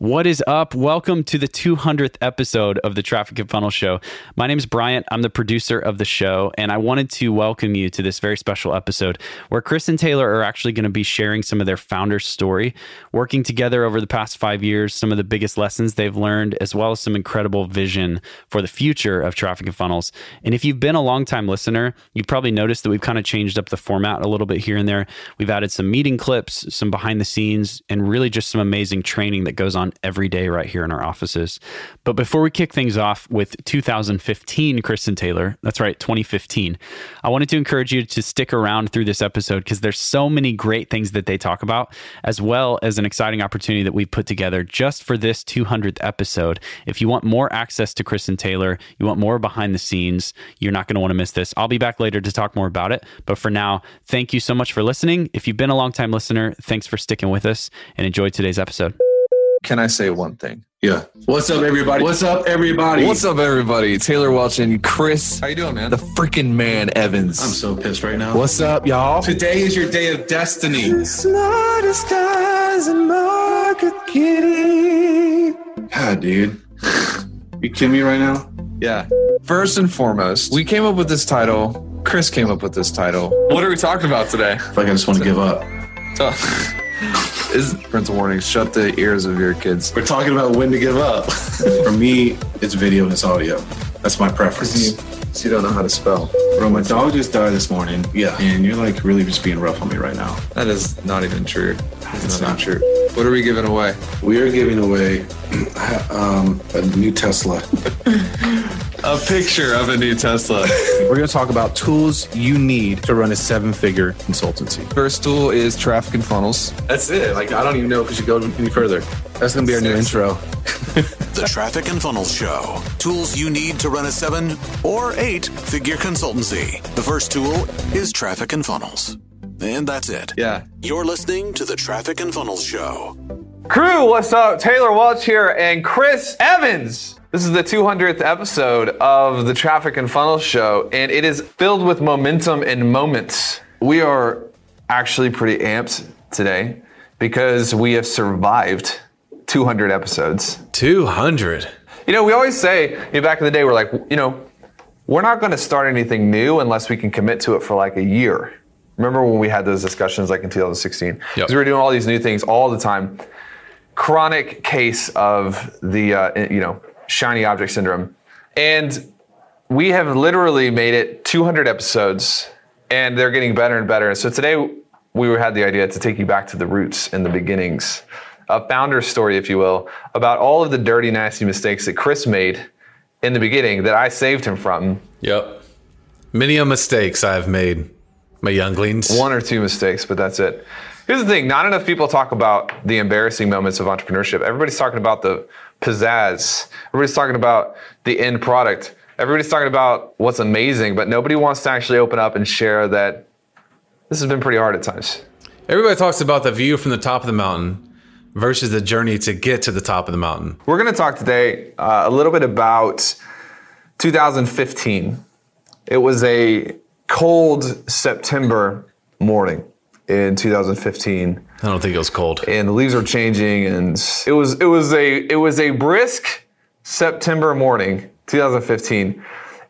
What is up? Welcome to the 200th episode of the Traffic and Funnel Show. My name is Bryant. I'm the producer of the show, and I wanted to welcome you to this very special episode where Chris and Taylor are actually going to be sharing some of their founder's story, working together over the past five years, some of the biggest lessons they've learned, as well as some incredible vision for the future of traffic and funnels. And if you've been a longtime listener, you've probably noticed that we've kind of changed up the format a little bit here and there. We've added some meeting clips, some behind the scenes, and really just some amazing training that goes on every day right here in our offices. But before we kick things off with 2015 Chris and Taylor, that's right, 2015, I wanted to encourage you to stick around through this episode because there's so many great things that they talk about, as well as an exciting opportunity that we've put together just for this 200th episode. If you want more access to and Taylor, you want more behind the scenes, you're not going to want to miss this. I'll be back later to talk more about it. But for now, thank you so much for listening. If you've been a long time listener, thanks for sticking with us and enjoy today's episode. Can I say one thing? Yeah. What's up, everybody? What's up, everybody? What's up, everybody? Taylor Welch and Chris. How you doing, man? The freaking man, Evans. I'm so pissed right now. What's up, y'all? Today is your day of destiny. Smartest guys in marketing. God, dude. You kidding me right now? Yeah. First and foremost, we came up with this title. Chris came up with this title. What are we talking about today? I feel like I just want to give up. is parental warning. Shut the ears of your kids. We're talking about when to give up. For me, it's video and it's audio. That's my preference. So you don't know how to spell. Bro, my dog just died this morning. Yeah. And you're like really just being rough on me right now. That is not even true. It's It's not not true. What are we giving away? We are giving away um, a new Tesla. A picture of a new Tesla. We're going to talk about tools you need to run a seven figure consultancy. First tool is traffic and funnels. That's it. Like, I don't even know if we should go any further. That's going to be our new intro. The Traffic and Funnels Show. Tools you need to run a seven or eight figure consultancy. The first tool is Traffic and Funnels. And that's it. Yeah. You're listening to the Traffic and Funnels Show. Crew, what's up? Taylor Welch here and Chris Evans. This is the 200th episode of the Traffic and Funnels Show, and it is filled with momentum and moments. We are actually pretty amped today because we have survived 200 episodes. 200. You know, we always say, you know, back in the day, we're like, you know, we're not going to start anything new unless we can commit to it for like a year. Remember when we had those discussions like in 2016? Because Yep. we were doing all these new things all the time. Chronic case of the, uh, you know, shiny object syndrome. And we have literally made it 200 episodes and they're getting better and better. So today we had the idea to take you back to the roots and the beginnings, a founder story, if you will, about all of the dirty, nasty mistakes that Chris made in the beginning that I saved him from. Yep. Many a mistakes I've made, my younglings. One or two mistakes, but that's it. Here's the thing not enough people talk about the embarrassing moments of entrepreneurship. Everybody's talking about the pizzazz, everybody's talking about the end product, everybody's talking about what's amazing, but nobody wants to actually open up and share that this has been pretty hard at times. Everybody talks about the view from the top of the mountain versus the journey to get to the top of the mountain. We're going to talk today uh, a little bit about 2015. It was a cold September morning in 2015 I don't think it was cold. and the leaves were changing and it was it was a it was a brisk September morning 2015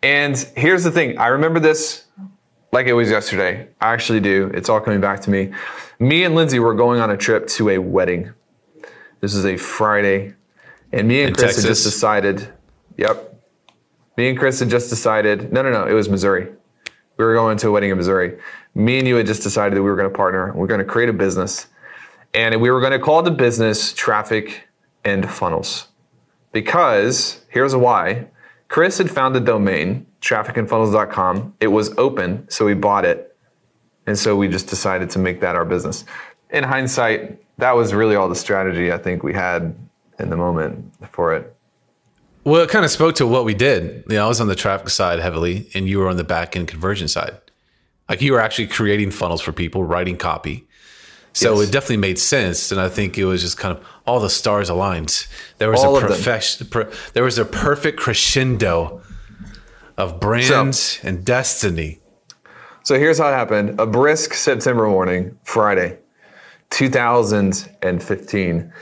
and here's the thing I remember this like it was yesterday. I actually do. It's all coming back to me. Me and Lindsay were going on a trip to a wedding. This is a Friday. And me and In Chris had just decided yep. Me and Chris had just decided no no no it was Missouri we were going to a wedding in Missouri. Me and you had just decided that we were going to partner. We are going to create a business. And we were going to call the business Traffic and Funnels. Because here's why Chris had found the domain, trafficandfunnels.com. It was open, so we bought it. And so we just decided to make that our business. In hindsight, that was really all the strategy I think we had in the moment for it. Well, it kind of spoke to what we did. You know, I was on the traffic side heavily, and you were on the back end conversion side. Like you were actually creating funnels for people, writing copy. So Yes. it definitely made sense, and I think it was just kind of all the stars aligned. There was All a profession, per, there was a perfect crescendo of brand and destiny. So here's how it happened. A brisk September morning, Friday, 2015.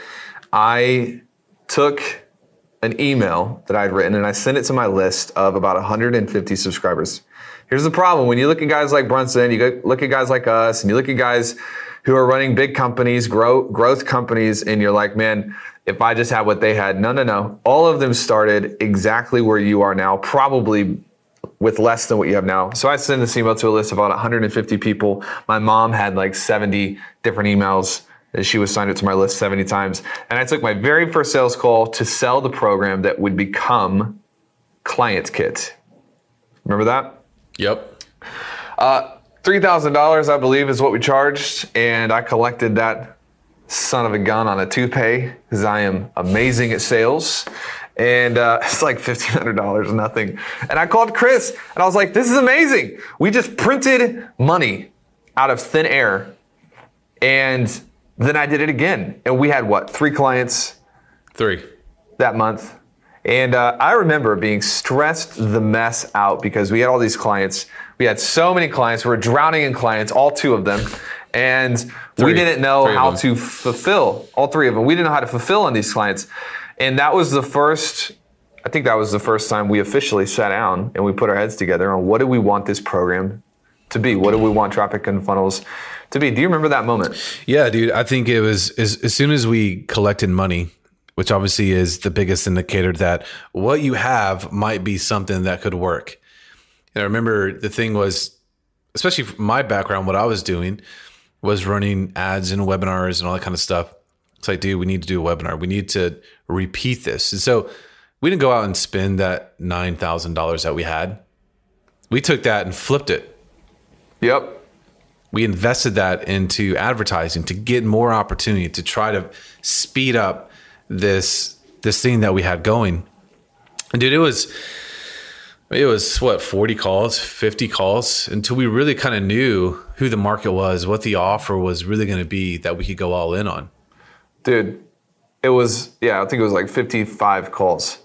I took an email that I'd written and I sent it to my list of about 150 subscribers. Here's the problem when you look at guys like Brunson, you look at guys like us, and you look at guys who are running big companies, grow, growth companies, and you're like, man, if I just had what they had, no, no, no. All of them started exactly where you are now, probably with less than what you have now. So I sent this email to a list of about 150 people. My mom had like 70 different emails. She was signed up to my list 70 times. And I took my very first sales call to sell the program that would become Client Kit. Remember that? Yep. Uh, $3,000, I believe, is what we charged. And I collected that son of a gun on a toupee because I am amazing at sales. And uh, it's like $1,500, nothing. And I called Chris and I was like, this is amazing. We just printed money out of thin air. And then I did it again. And we had what, three clients? Three. That month. And uh, I remember being stressed the mess out because we had all these clients. We had so many clients. We were drowning in clients, all two of them. And three. we didn't know how to fulfill, all three of them. We didn't know how to fulfill on these clients. And that was the first, I think that was the first time we officially sat down and we put our heads together on what do we want this program to be? What do we want Traffic and Funnels to be? Do you remember that moment? Yeah, dude. I think it was as, as soon as we collected money, which obviously is the biggest indicator that what you have might be something that could work. And I remember the thing was, especially my background, what I was doing was running ads and webinars and all that kind of stuff. It's like, dude, we need to do a webinar. We need to repeat this. And so we didn't go out and spend that $9,000 that we had. We took that and flipped it. Yep. We invested that into advertising to get more opportunity to try to speed up this this thing that we had going. And dude, it was it was what 40 calls 50 calls until we really kind of knew who the market was what the offer was really going to be that we could go all in on dude it was yeah i think it was like 55 calls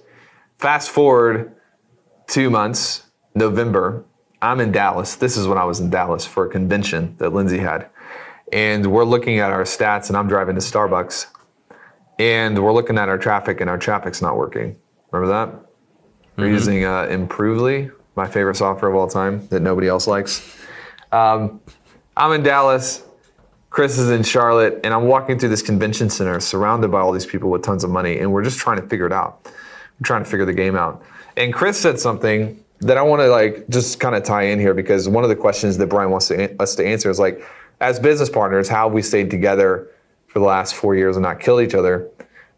fast forward two months november i'm in dallas this is when i was in dallas for a convention that lindsay had and we're looking at our stats and i'm driving to starbucks and we're looking at our traffic and our traffic's not working remember that we're mm-hmm. using uh, improvely my favorite software of all time that nobody else likes um, i'm in dallas Chris is in Charlotte, and I'm walking through this convention center surrounded by all these people with tons of money, and we're just trying to figure it out. We're trying to figure the game out. And Chris said something that I want to like just kind of tie in here because one of the questions that Brian wants to, us to answer is like, as business partners, how have we stayed together for the last four years and not killed each other?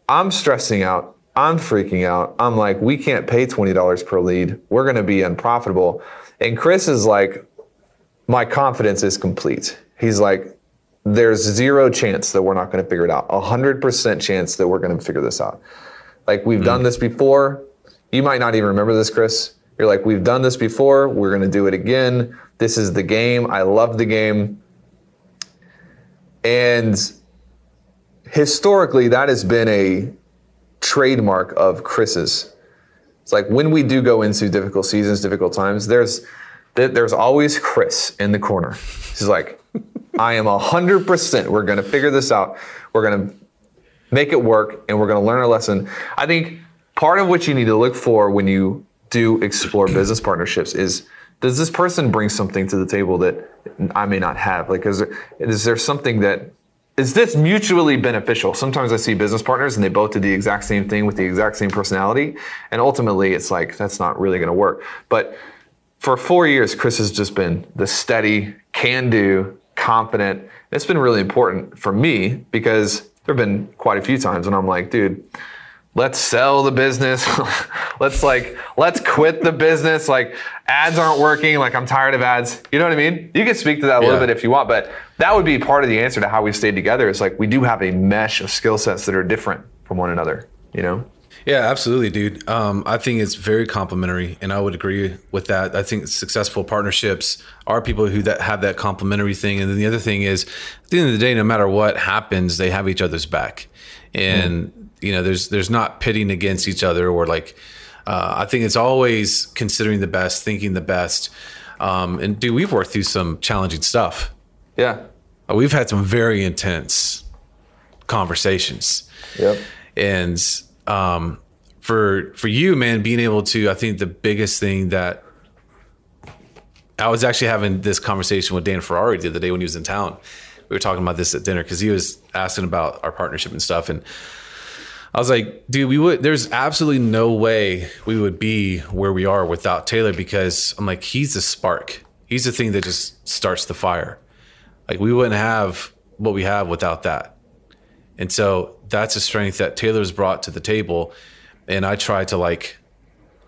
I'm stressing out. I'm freaking out. I'm like, we can't pay $20 per lead. We're going to be unprofitable. And Chris is like, my confidence is complete. He's like, there's zero chance that we're not going to figure it out. A hundred percent chance that we're going to figure this out. Like we've mm. done this before. You might not even remember this, Chris. You're like, we've done this before. We're going to do it again. This is the game. I love the game. And historically, that has been a trademark of Chris's. It's like when we do go into difficult seasons, difficult times, there's there's always Chris in the corner. He's like, I am 100%. We're going to figure this out. We're going to make it work and we're going to learn our lesson. I think part of what you need to look for when you do explore business partnerships is does this person bring something to the table that I may not have? Like, is there, is there something that is this mutually beneficial? Sometimes I see business partners and they both did the exact same thing with the exact same personality. And ultimately, it's like, that's not really going to work. But for four years, Chris has just been the steady, can do, confident. It's been really important for me because there have been quite a few times when I'm like, dude, let's sell the business. let's like, let's quit the business. Like ads aren't working. Like I'm tired of ads. You know what I mean? You can speak to that a yeah. little bit if you want, but that would be part of the answer to how we stayed together. Is like we do have a mesh of skill sets that are different from one another, you know? Yeah, absolutely, dude. Um, I think it's very complementary, and I would agree with that. I think successful partnerships are people who that have that complementary thing, and then the other thing is, at the end of the day, no matter what happens, they have each other's back, and mm. You know, there's there's not pitting against each other or like. Uh, I think it's always considering the best, thinking the best, um, and dude, we've worked through some challenging stuff. Yeah, uh, we've had some very intense conversations. Yep, and um, for for you, man, being able to, I think the biggest thing that I was actually having this conversation with Dan Ferrari the other day when he was in town. We were talking about this at dinner because he was asking about our partnership and stuff, and I was like, dude, we would. There's absolutely no way we would be where we are without Taylor because I'm like, he's the spark. He's the thing that just starts the fire. Like we wouldn't have what we have without that. And so that's a strength that Taylor's brought to the table. And I try to like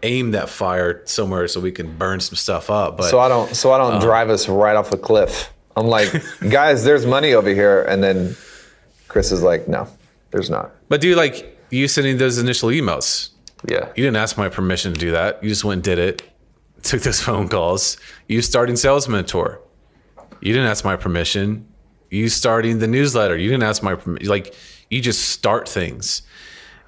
aim that fire somewhere so we can burn some stuff up. But so I don't so I don't Uh-huh. drive us right off a cliff. I'm like, guys, there's money over here, and then Chris is like, no, there's not. but dude, like you sending those initial emails, Yeah, you didn't ask my permission to do that. You just went and did it. Took those phone calls. You starting sales mentor. You didn't ask my permission. You starting the newsletter. You didn't ask my permission. Like you just start things.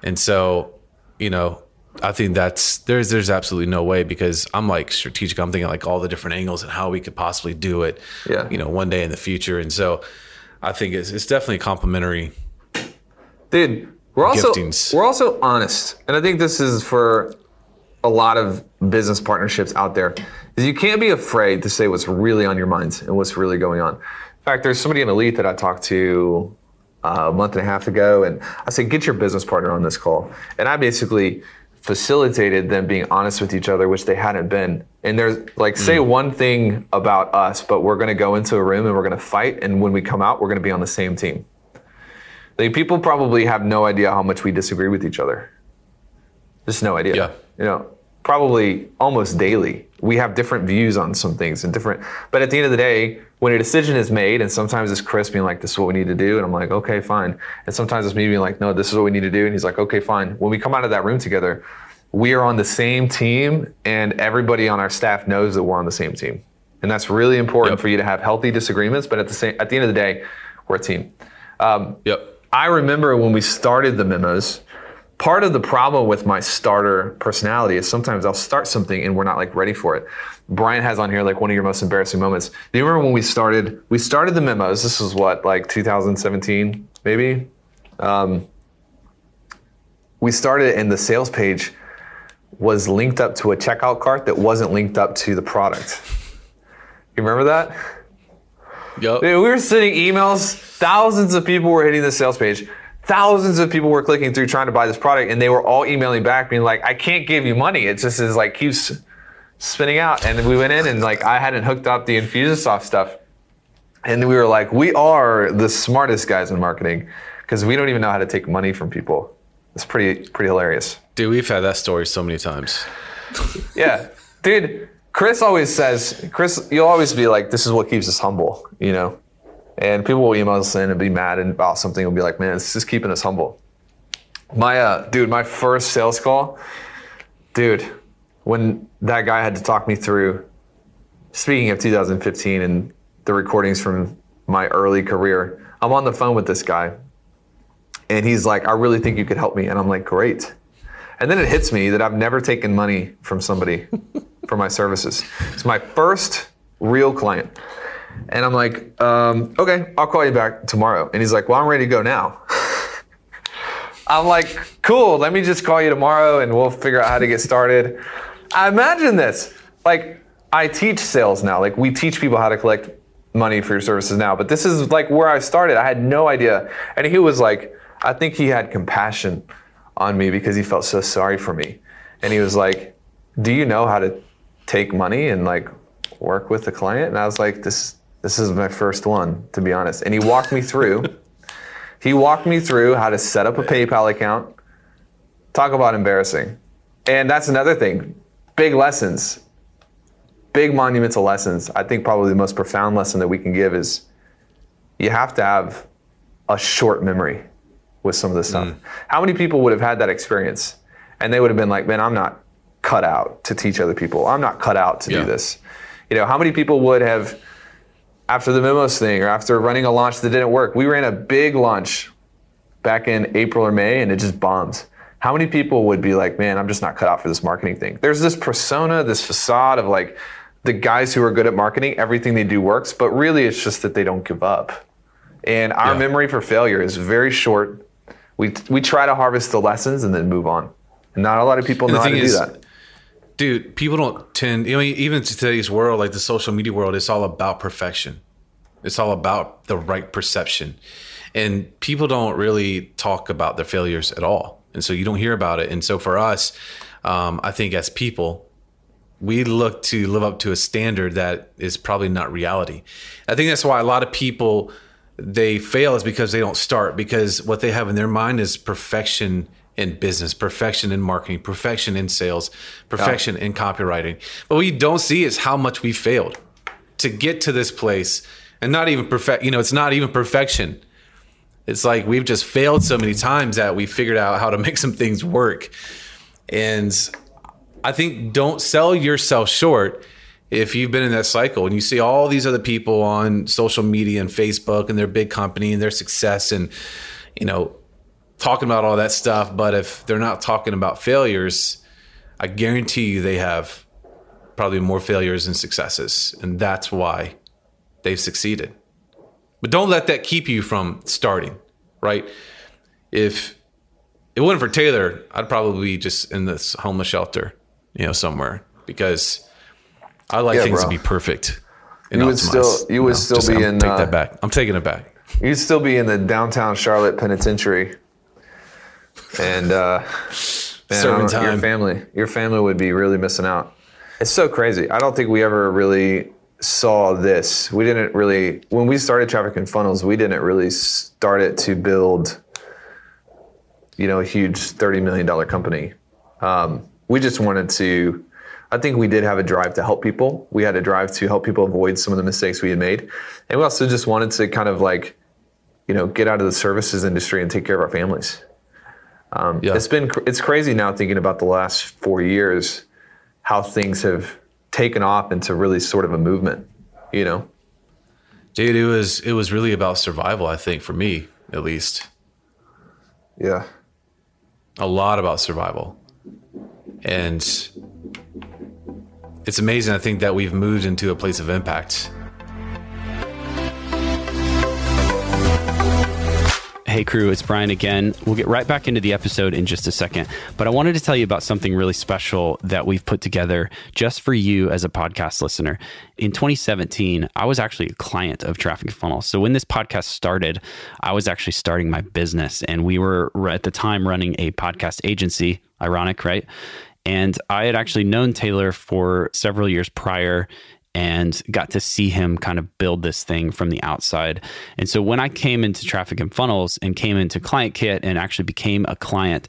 And so, you know, I think that's there's there's absolutely no way because I'm like strategic. I'm thinking like all the different angles and how we could possibly do it. Yeah. You know, one day in the future. And so, I think it's it's definitely complimentary. dude. We're also Giftings. we're also honest, and I think this is for a lot of business partnerships out there. Is you can't be afraid to say what's really on your minds and what's really going on. In fact, there's somebody in Elite that I talked to uh, a month and a half ago, and I said, get your business partner on this call. And I basically facilitated them being honest with each other, which they hadn't been. And there's like, say one thing about us, but we're going to go into a room and we're going to fight. And when we come out, we're going to be on the same team. Like people probably have no idea how much we disagree with each other. Just no idea. Yeah. You know, probably almost daily. We have different views on some things and different. But at the end of the day, when a decision is made, and sometimes it's Chris being like, "This is what we need to do," and I'm like, "Okay, fine," and sometimes it's me being like, "No, this is what we need to do," and he's like, "Okay, fine." When we come out of that room together, we are on the same team, and everybody on our staff knows that we're on the same team, and that's really important Yep. for you to have healthy disagreements. But at the same, at the end of the day, we're a team. Um, Yep. I remember when we started the memos, part of the problem with my starter personality is sometimes I'll start something and we're not like ready for it. Brian has on here like one of your most embarrassing moments. Do you remember when we started? We started the memos. This was what, like 2017, maybe? Um, we started and the sales page was linked up to a checkout cart that wasn't linked up to the product. You remember that? Yep. Dude, we were sending emails. Thousands of people were hitting the sales page. Thousands of people were clicking through trying to buy this product, and they were all emailing back, being like, "I can't give you money. It just is like keeps spinning out." And we went in, and like I hadn't hooked up the Infusionsoft stuff, and we were like, "We are the smartest guys in marketing because we don't even know how to take money from people." It's pretty pretty hilarious. Dude, we've had that story so many times. Yeah, dude. Chris always says, Chris, you'll always be like, this is what keeps us humble, you know? And people will email us in and be mad about something and be like, man, it's just keeping us humble. My, uh, dude, my first sales call, dude, when that guy had to talk me through, speaking of 2015 and the recordings from my early career, I'm on the phone with this guy and he's like, I really think you could help me. And I'm like, great. And then it hits me that I've never taken money from somebody for my services. It's my first real client. And I'm like, um, okay, I'll call you back tomorrow. And he's like, well, I'm ready to go now. I'm like, cool, let me just call you tomorrow and we'll figure out how to get started. I imagine this. Like, I teach sales now. Like, we teach people how to collect money for your services now. But this is like where I started. I had no idea. And he was like, I think he had compassion on me because he felt so sorry for me. And he was like, Do you know how to take money and like work with the client? And I was like, This this is my first one, to be honest. And he walked me through. he walked me through how to set up a PayPal account. Talk about embarrassing. And that's another thing. Big lessons. Big monumental lessons. I think probably the most profound lesson that we can give is you have to have a short memory with some of this stuff. Mm. How many people would have had that experience and they would have been like, man, I'm not cut out to teach other people. I'm not cut out to Yeah. do this. You know, how many people would have, after the memos thing or after running a launch that didn't work, we ran a big launch back in April or May and it just bombed. How many people would be like, man, I'm just not cut out for this marketing thing? There's this persona, this facade of like the guys who are good at marketing, everything they do works, but really it's just that they don't give up. And our Yeah. memory for failure is very short. We we try to harvest the lessons and then move on. And not a lot of people know how to thing do that. dude people don't tend you know even to today's world like the social media world it's all about perfection. It's all about the right perception. And people don't really talk about their failures at all. And so you don't hear about it. And so for us um, i think as people we look to live up to a standard that is probably not reality. I think that's why a lot of people they fail is because they don't start because what they have in their mind is perfection in business, perfection in marketing, perfection in sales, perfection in copywriting. But what you don't see is how much we failed to get to this place and not even perfect, you know, it's not even perfection. It's like we've just failed so many times that we figured out how to make some things work. And I think don't sell yourself short if you've been in that cycle and you see all these other people on social media and Facebook and their big company and their success and you know talking about all that stuff but if they're not talking about failures I guarantee you they have probably more failures than successes. And that's why they've succeeded. But don't let that keep you from starting right? If it wasn't for Taylor I'd probably be just in this homeless shelter you know somewhere because I like Yeah, things bro. to be perfect. and You would optimized, still- you would still Just- be I'm- in, Take uh, that back. I'm taking it back. You'd still be in the downtown Charlotte penitentiary. And uh man, your family your family would be really missing out. It's so crazy. I don't think we ever really saw this. We didn't really when we started Traffic and Funnels, we didn't really start it to build you know, a huge $30 million company. Um, we just wanted to, I think we did have a drive to help people. We had a drive to help people avoid some of the mistakes we had made. And we also just wanted to kind of like, you know, get out of the services industry and take care of our families. Um, Yeah. It's been, it's crazy now thinking about the last four years, how things have taken off into really sort of a movement, you know? Dude, it was it was really about survival, I think, for me, at least. Yeah. A lot about survival. And it's amazing, I think, that we've moved into a place of impact. Hey, crew, it's Brian again. We'll get right back into the episode in just a second. But I wanted to tell you about something really special that we've put together just for you as a podcast listener. In 2017, I was actually a client of Traffic Funnel. So when this podcast started, I was actually starting my business, and we were at the time running a podcast agency. Ironic, right? And I had actually known Taylor for several years prior and got to see him kind of build this thing from the outside. And so when I came into Traffic and Funnels and came into Client Kit and actually became a client,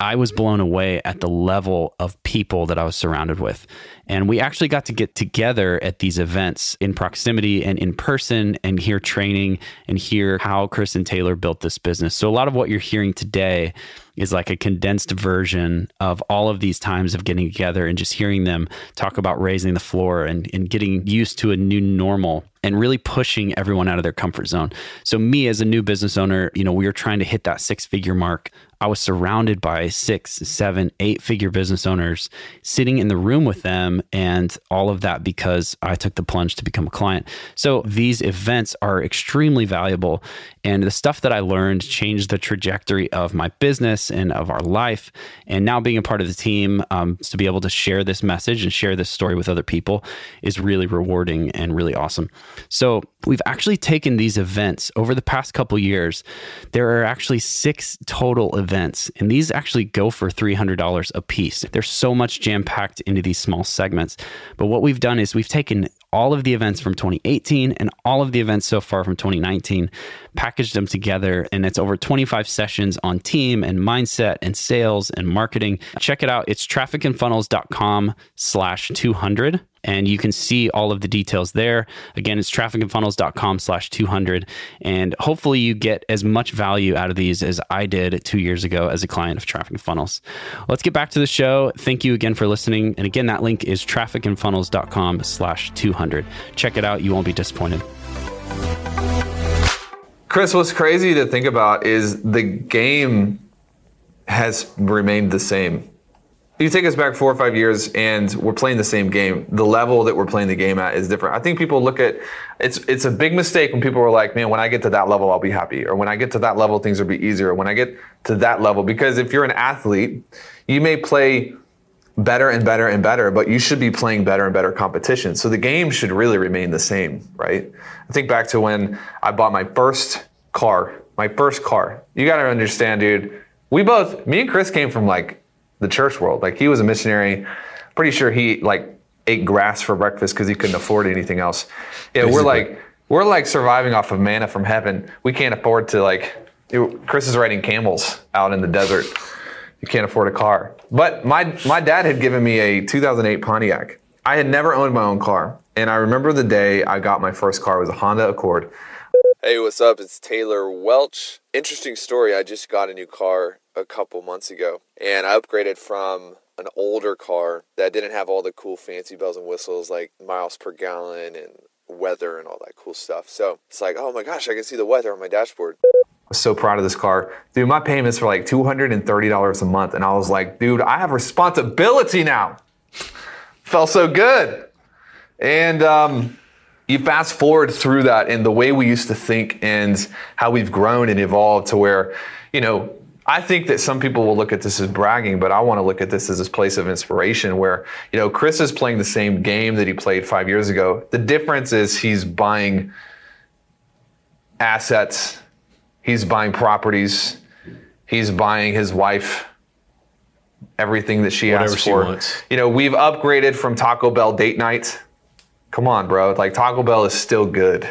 I was blown away at the level of people that I was surrounded with. And we actually got to get together at these events in proximity and in person and hear training and hear how Chris and Taylor built this business. So, a lot of what you're hearing today is like a condensed version of all of these times of getting together and just hearing them talk about raising the floor and, and getting used to a new normal and really pushing everyone out of their comfort zone. So me as a new business owner, you know, we were trying to hit that six figure mark. I was surrounded by six, seven, eight figure business owners sitting in the room with them and all of that because I took the plunge to become a client. So these events are extremely valuable and the stuff that I learned changed the trajectory of my business and of our life. And now being a part of the team, um, to be able to share this message and share this story with other people is really rewarding and really awesome. So we've actually taken these events over the past couple years. There are actually six total events, and these actually go for $300 a piece. There's so much jam packed into these small segments. But what we've done is we've taken all of the events from 2018 and all of the events so far from 2019, packaged them together, and it's over 25 sessions on team and mindset and sales and marketing. Check it out. It's trafficandfunnels.com slash 200 and you can see all of the details there. Again, it's trafficandfunnels.com slash 200. And hopefully you get as much value out of these as I did two years ago as a client of Traffic and Funnels. Let's get back to the show. Thank you again for listening. And again, that link is trafficandfunnels.com slash 200. Check it out. You won't be disappointed. Chris, what's crazy to think about is the game has remained the same. you take us back four or five years and we're playing the same game. The level that we're playing the game at is different. I think people look at it's it's a big mistake when people are like, man, when I get to that level, I'll be happy, or when I get to that level, things will be easier. Or when I get to that level, because if you're an athlete, you may play better and better and better, but you should be playing better and better competition. So the game should really remain the same, right? I think back to when I bought my first car, my first car. You got to understand, dude. We both, me and Chris came from like the church world. Like he was a missionary. Pretty sure he like ate grass for breakfast because he couldn't afford anything else. Yeah, we're like we're like surviving off of manna from heaven. We can't afford to like. it- Chris is riding camels out in the desert. You can't afford a car. But my my dad had given me a 2008 Pontiac. I had never owned my own car, and I remember the day I got my first car. It was a Honda Accord. Hey, what's up? It's Taylor Welch. Interesting story. I just got a new car a couple months ago, and I upgraded from an older car that didn't have all the cool fancy bells and whistles like miles per gallon and weather and all that cool stuff. So it's like, oh my gosh, I can see the weather on my dashboard. Was so proud of this car. Dude, my payments were like $230 a month. And I was like, dude, I have responsibility now. Felt so good. And um, you fast forward through that and the way we used to think and how we've grown and evolved to where, you know, I think that some people will look at this as bragging, but I want to look at this as this place of inspiration where, you know, Chris is playing the same game that he played five years ago. The difference is he's buying assets, he's buying properties, he's buying his wife everything that she Whatever asked she for. wants. You know, we've upgraded from Taco Bell date night. Come on, bro. Like Taco Bell is still good.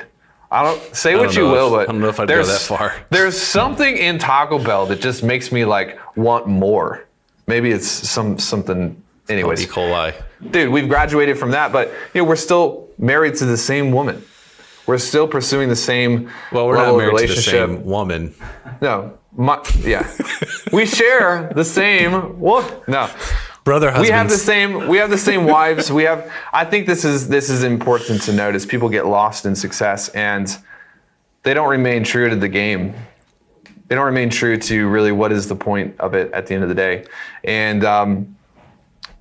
I don't say what don't you know will, if- but I don't know if I'd go there's- that far. There's something in Taco Bell that just makes me like want more. Maybe it's some something. Anyways, E. coli. dude, we've graduated from that, but you know, we're still married to the same woman. We're still pursuing the same Well, we're not married to the relationship. same woman. No, my, yeah, we share the same. What? No, Brother husbands. we have the same. We have the same wives. We have. I think this is this is important to notice. People get lost in success and they don't remain true to the game. They don't remain true to really what is the point of it at the end of the day. And um,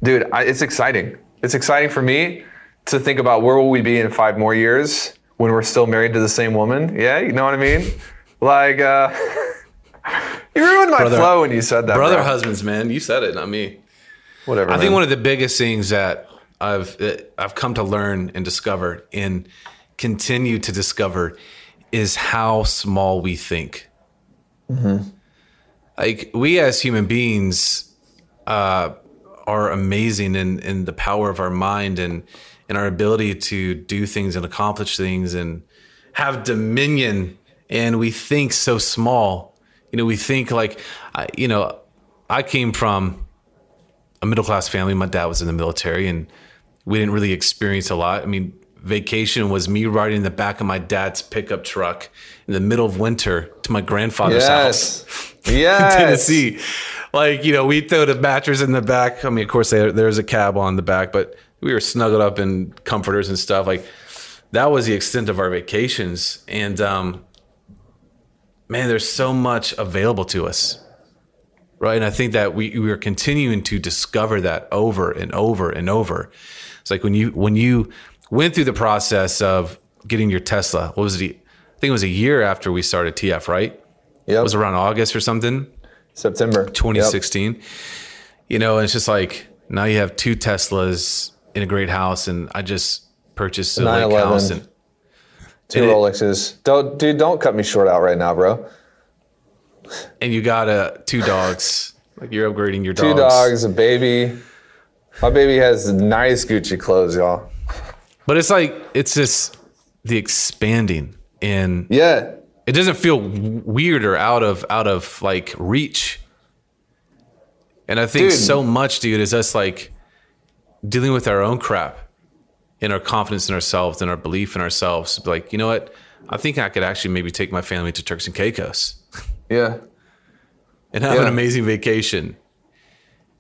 dude, I, it's exciting. It's exciting for me to think about where will we be in five more years when we're still married to the same woman. Yeah, you know what I mean? Like, uh, you ruined my Brother- flow when you said that. brother bro. husbands, man. You said it, not me. Whatever. I think one of the biggest things that I've that I've come to learn and discover and continue to discover is how small we think. Like we as human beings uh, are amazing in in the power of our mind and and our ability to do things and accomplish things and have dominion. And we think so small. You know, we think like, I- you know, I came from a middle class family. My dad was in the military, and we didn't really experience a lot. I mean, vacation was me riding in the back of my dad's pickup truck in the middle of winter to my grandfather's house Yes. Yes. in Tennessee. Like, you know, we throw the mattress in the back. I mean, of course, there, there's a cab on the back, but we were snuggled up in comforters and stuff. Like, that was the extent of our vacations. And, um, man, there's so much available to us. Right. And I think that we, we are continuing to discover that over and over and over. It's like when you, when you went through the process of getting your Tesla, what was it? I think it was a year after we started TF, right? Yeah. It was around August or something. September 2016. You know, it's just like now you have two Teslas in a great house, and I just purchased a lake house, and Two And it- Rolexes. Don't, dude, don't cut me short out right now, bro. and you got uh, two dogs. Like you're upgrading your dogs. Two dogs. a baby. My baby has nice Gucci clothes, y'all. But it's like it's just the expanding, and Yeah. it doesn't feel weird or out of out of like reach. And I think Dude. so much, dude, is us like dealing with our own crap and our confidence in ourselves and our belief in ourselves. Like, you know what? I think I could actually maybe take my family to Turks and Caicos Yeah. and have an amazing vacation,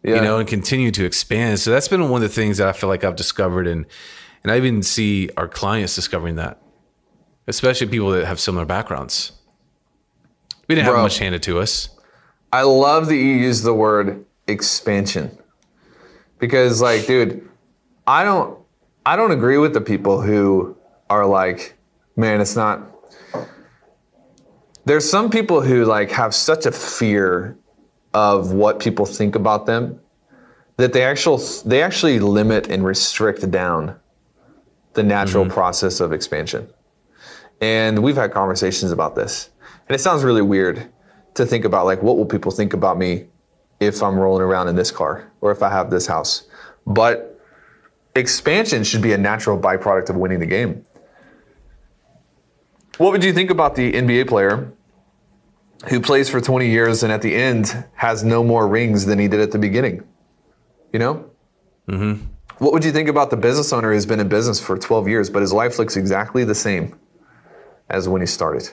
Yeah. you know, and continue to expand. So that's been one of the things that I feel like I've discovered and and I even see our clients discovering that. Especially people that have similar backgrounds. We didn't Bro. have much handed to us. I love that you use the word expansion. Because like dude i don't i don't agree with the people who are like man it's not there's some people who like have such a fear of what people think about them that they actual they actually limit and restrict down the natural mm-hmm. process of expansion. And we've had conversations about this. And it sounds really weird to think about like what will people think about me if i'm rolling around in this car or if i have this house but expansion should be a natural byproduct of winning the game what would you think about the NBA player who plays for 20 years and at the end has no more rings than he did at the beginning? You know? Mm-hmm. What would you think about the business owner who's been in business for 12 years, but his life looks exactly the same as when he started?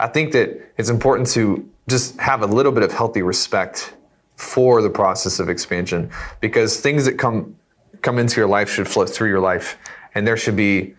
I think that it's important to just have a little bit of healthy respect for the process of expansion because things that come come into your life should flow through your life and there should be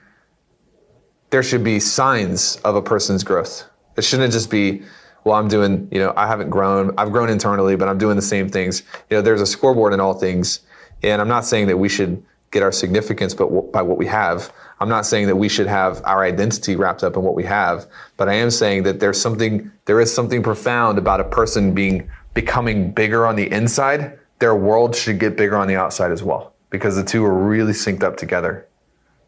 there should be signs of a person's growth. It shouldn't just be, well, I'm doing, you know, I haven't grown. I've grown internally, but I'm doing the same things. You know, there's a scoreboard in all things. And I'm not saying that we should get our significance but by what we have. I'm not saying that we should have our identity wrapped up in what we have, but I am saying that there's something there is something profound about a person being becoming bigger on the inside. Their world should get bigger on the outside as well because the two are really synced up together.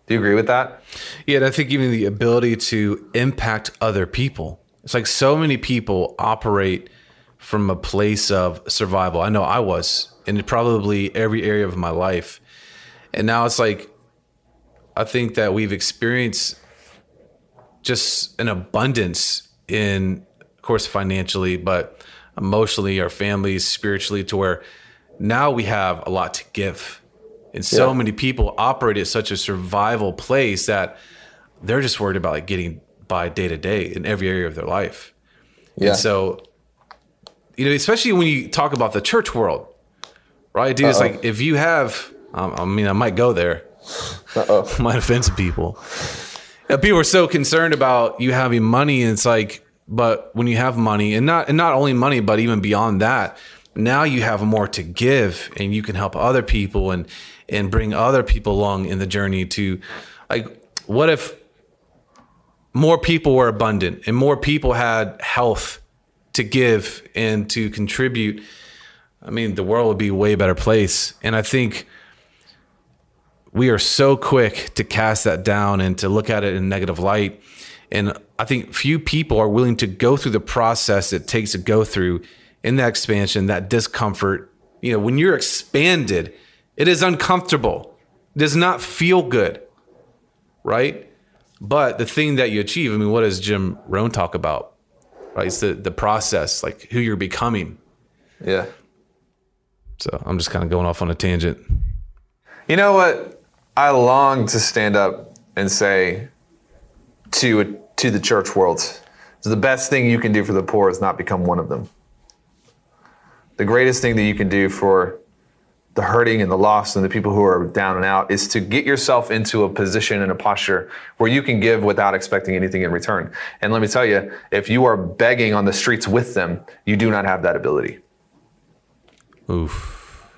Do you agree with that? Yeah, and I think even the ability to impact other people. It's like so many people operate from a place of survival. I know I was in probably every area of my life. And now it's like I think that we've experienced just an abundance in of course financially, but emotionally, our families, spiritually to where now we have a lot to give. And so Yeah. many people operate at such a survival place that they're just worried about like getting by day to day in every area of their life. Yeah. And so, you know, especially when you talk about the church world, right? Dude, it's like if you have, um, I mean, I might go there, Uh-oh. might offend some people. People are so concerned about you having money, and it's like, but when you have money, and not and not only money, but even beyond that, now you have more to give, and you can help other people and and bring other people along in the journey to, like, what if more people were abundant and more people had health to give and to contribute? I mean, the world would be a way better place, and I think we are so quick to cast that down and to look at it in negative light. And I think few people are willing to go through the process it takes to go through in that expansion, that discomfort. You know, when you're expanded, it is uncomfortable. It does not feel good, right? But the thing that you achieve, I mean, what does Jim Rohn talk about? Right? It's the, the process, like who you're becoming. Yeah. So I'm just kind of going off on a tangent. You know what? I long to stand up and say to to the church world, the best thing you can do for the poor is not become one of them. The greatest thing that you can do for the hurting and the lost and the people who are down and out is to get yourself into a position and a posture where you can give without expecting anything in return. And let me tell you, if you are begging on the streets with them, you do not have that ability. Oof.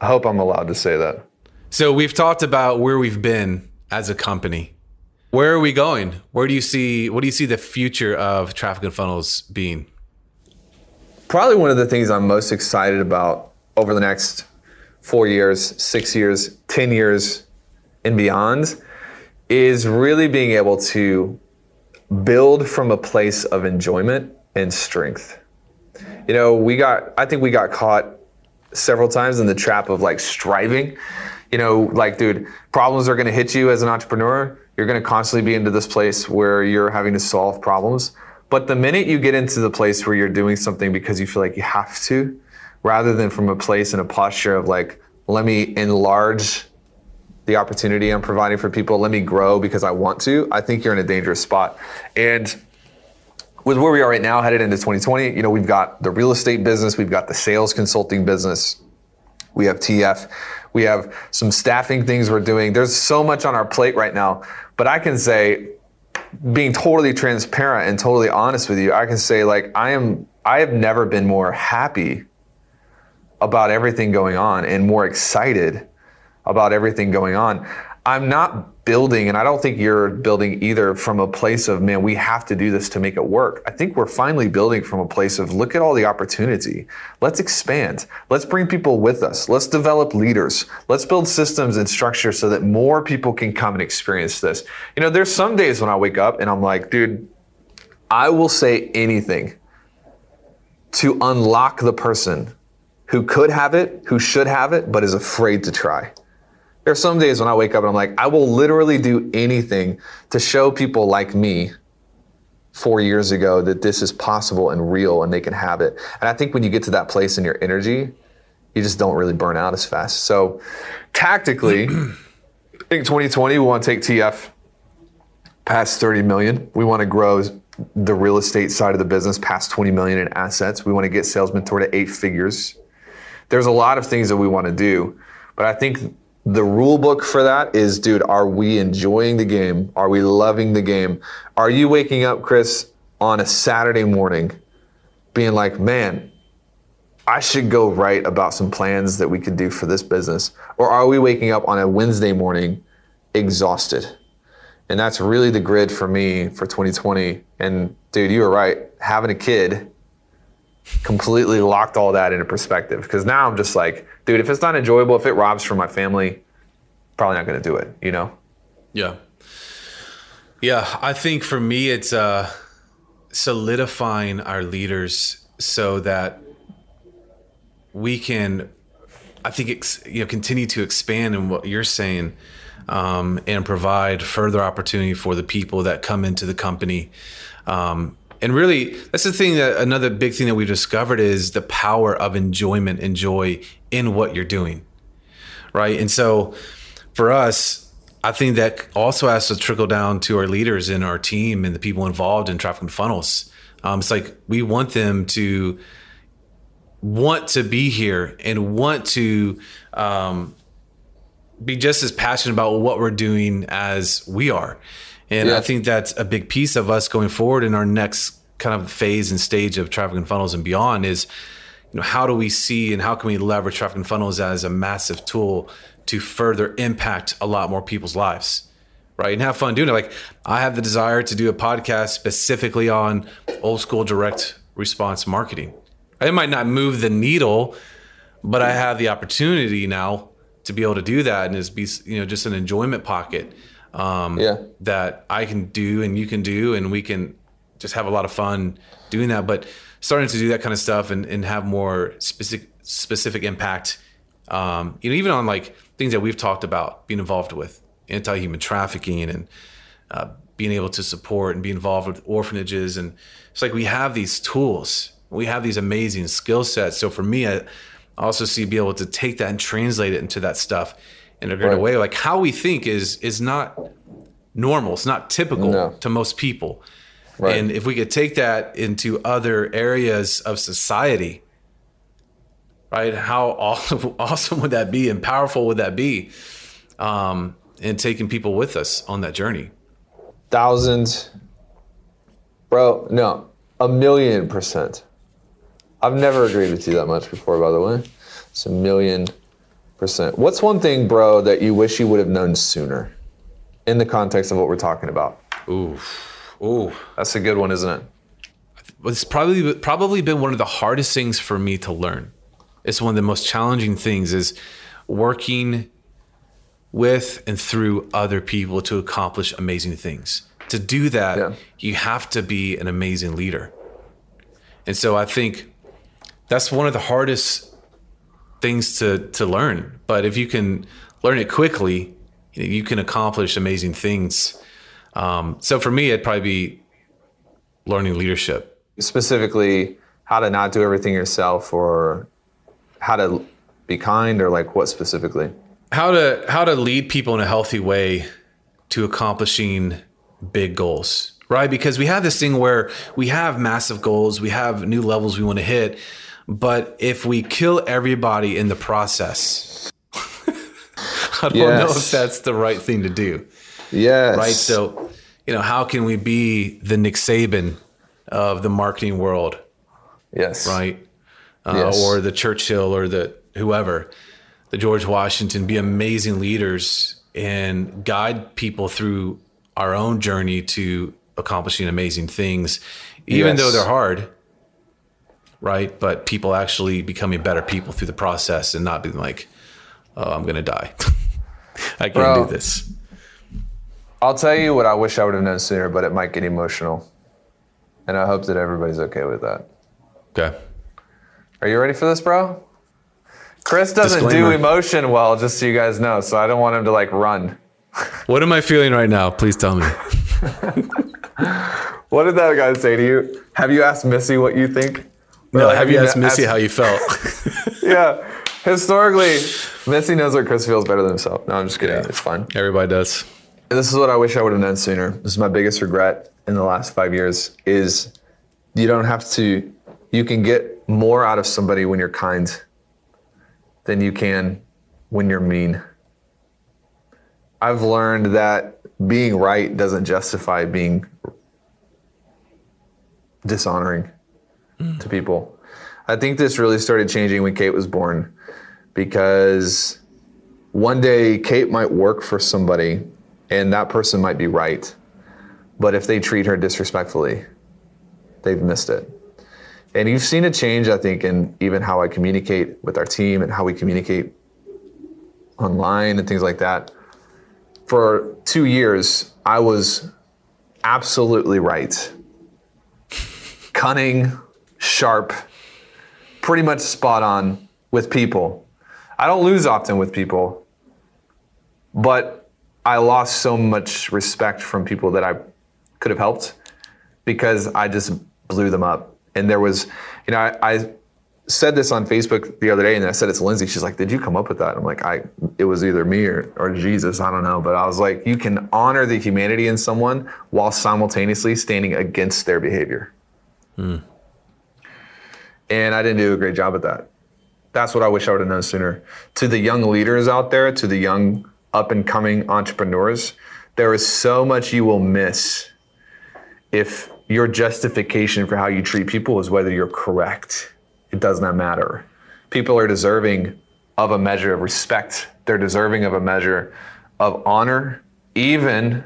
I hope I'm allowed to say that. So we've talked about where we've been as a company. Where are we going? Where do you see what do you see the future of traffic and funnels being? probably one of the things I'm most excited about over the next four years, six years, 10 years, and beyond is really being able to build from a place of enjoyment and strength. You know, we got, I think we got caught several times in the trap of like striving. You know, like, dude, problems are going to hit you as an entrepreneur. You're going to constantly be into this place where you're having to solve problems. But the minute you get into the place where you're doing something because you feel like you have to, rather than from a place and a posture of like, let me enlarge the opportunity I'm providing for people, let me grow because I want to, I think you're in a dangerous spot. And with where we are right now, headed into 2020, you know, we've got the real estate business, we've got the sales consulting business, we have TF, we have some staffing things we're doing. There's so much on our plate right now, but I can say, being totally transparent and totally honest with you, I can say like I am I have never been more happy about everything going on and more excited about everything going on. I'm not building, and I don't think you're building either from a place of, man, we have to do this to make it work. I think we're finally building from a place of, look at all the opportunity. Let's expand. Let's bring people with us. Let's develop leaders. Let's build systems and structure so that more people can come and experience this. You know, there's some days when I wake up and I'm like, dude, I will say anything to unlock the person who could have it, who should have it, but is afraid to try. There are some days when I wake up and I'm like, I will literally do anything to show people like me four years ago that this is possible and real and they can have it. And I think when you get to that place in your energy, you just don't really burn out as fast. So tactically, I think 2020, we want to take TF past 30 million. We want to grow the real estate side of the business past 20 million in assets. We want to get Sales Mentor to eight figures. There's a lot of things that we want to do, but I think the rule book for that is, dude, are we enjoying the game? Are we loving the game? Are you waking up, Chris, on a Saturday morning being like, man, I should go write about some plans that we could do for this business? Or are we waking up on a Wednesday morning exhausted? And that's really the grid for me for 2020. And dude, you were right. Having a kid completely locked all that into perspective. Because now I'm just like, dude, if it's not enjoyable, if it robs from my family, probably not going to do it, you know? Yeah. Yeah. I think for me, it's uh, solidifying our leaders so that we can, I think, ex- you know, continue to expand in what you're saying um, and provide further opportunity for the people that come into the company. Um, and really, that's the thing that another big thing that we've discovered is the power of enjoyment and joy in what you're doing. Right. And so for us, I think that also has to trickle down to our leaders in our team and the people involved in traffic and funnels. Um, it's like we want them to want to be here and want to um, be just as passionate about what we're doing as we are. And yeah. I think that's a big piece of us going forward in our next kind of phase and stage of traffic and funnels and beyond is, you know, how do we see and how can we leverage traffic and funnels as a massive tool to further impact a lot more people's lives, right? And have fun doing it. Like I have the desire to do a podcast specifically on old school direct response marketing. It might not move the needle, but I have the opportunity now to be able to do that and it's be you know just an enjoyment pocket um, yeah. that I can do and you can do and we can just have a lot of fun doing that. But starting to do that kind of stuff and, and have more specific specific impact, um, you know, even on like things that we've talked about being involved with anti-human trafficking and uh, being able to support and be involved with orphanages and it's like we have these tools we have these amazing skill sets so for me i also see be able to take that and translate it into that stuff in a greater right. way. Like how we think is is not normal. It's not typical no. to most people. Right. And if we could take that into other areas of society, right? How awesome would that be and powerful would that be? Um, and taking people with us on that journey. Thousands, bro. No, a million percent. I've never agreed with you that much before, by the way. It's a million percent. What's one thing, bro, that you wish you would have known sooner in the context of what we're talking about? Ooh, ooh, that's a good one, isn't it? It's probably probably been one of the hardest things for me to learn. It's one of the most challenging things is working with and through other people to accomplish amazing things. To do that, yeah. you have to be an amazing leader. And so I think that's one of the hardest things to to learn. But if you can learn it quickly, you, know, you can accomplish amazing things. Um, so for me, it'd probably be learning leadership. Specifically, how to not do everything yourself, or how to be kind, or like what specifically? How to how to lead people in a healthy way to accomplishing big goals, right? Because we have this thing where we have massive goals, we have new levels we want to hit, but if we kill everybody in the process, I don't yes. know if that's the right thing to do. Yes. Right. So, you know, how can we be the Nick Saban of the marketing world? Yes. Right. uh, Yes. or the Churchill or the whoever, the George Washington, be amazing leaders and guide people through our own journey to accomplishing amazing things, even Yes. though they're hard. Right, but people actually becoming better people through the process and not being like, "Oh, I'm gonna die. I can't Bro. do this." I'll tell you what I wish I would have known sooner, but it might get emotional. And I hope that everybody's okay with that. Okay. Are you ready for this, bro? Chris doesn't Disclaimer. do emotion well, just so you guys know. So I don't want him to like run. What am I feeling right now? Please tell me. What did that guy say to you? Have you asked Missy what you think? No, Or have you asked Missy how you felt? yeah. Historically, Missy knows what Chris feels better than himself. No, I'm just kidding. Yeah. It's fine. Everybody does. This is what I wish I would have known sooner. This is my biggest regret in the last five years is you don't have to you can get more out of somebody when you're kind than you can when you're mean. I've learned that being right doesn't justify being dishonoring to people. I think this really started changing when Kate was born because one day Kate might work for somebody and that person might be right. But if they treat her disrespectfully, they've missed it. And you've seen a change, I think, in even how I communicate with our team and how we communicate online and things like that. For two years, I was absolutely right. Cunning, sharp, pretty much spot on with people. I don't lose often with people, but I lost so much respect from people that I could have helped because I just blew them up. And there was, you know, I, I said this on Facebook the other day, and I said it to Lindsay. She's like, "Did you come up with that?" I'm like, "I, it was either me or, or Jesus. I don't know." But I was like, "You can honor the humanity in someone while simultaneously standing against their behavior." Hmm. And I didn't do a great job at that. That's what I wish I would have known sooner. To the young leaders out there, to the young up and coming entrepreneurs, there is so much you will miss if your justification for how you treat people is whether you're correct. It does not matter. People are deserving of a measure of respect, they're deserving of a measure of honor, even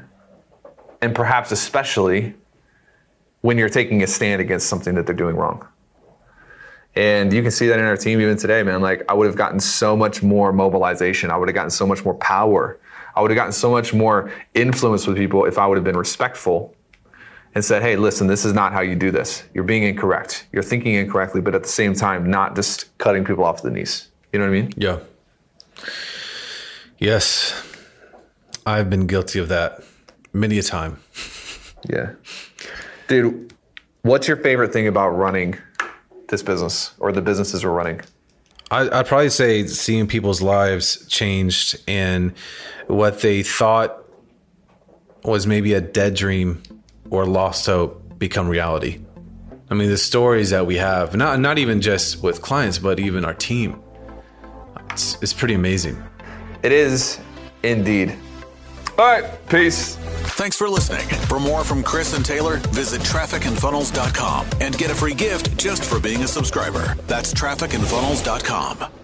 and perhaps especially when you're taking a stand against something that they're doing wrong. And you can see that in our team even today, man. Like I would have gotten so much more mobilization. I would have gotten so much more power. I would have gotten so much more influence with people if I would have been respectful and said, hey, listen, this is not how you do this. You're being incorrect. You're thinking incorrectly, but at the same time, not just cutting people off the knees. You know what I mean? Yeah. Yes. I've been guilty of that many a time. Yeah. Dude, what's your favorite thing about running this business or the businesses we're running? I, I'd probably say seeing people's lives changed and what they thought was maybe a dead dream or lost hope become reality. I mean, the stories that we have, not not even just with clients, but even our team, it's, it's pretty amazing. It is indeed. All right, peace. Thanks for listening. For more from Chris and Taylor, visit trafficandfunnels.com and get a free gift just for being a subscriber. That's trafficandfunnels.com.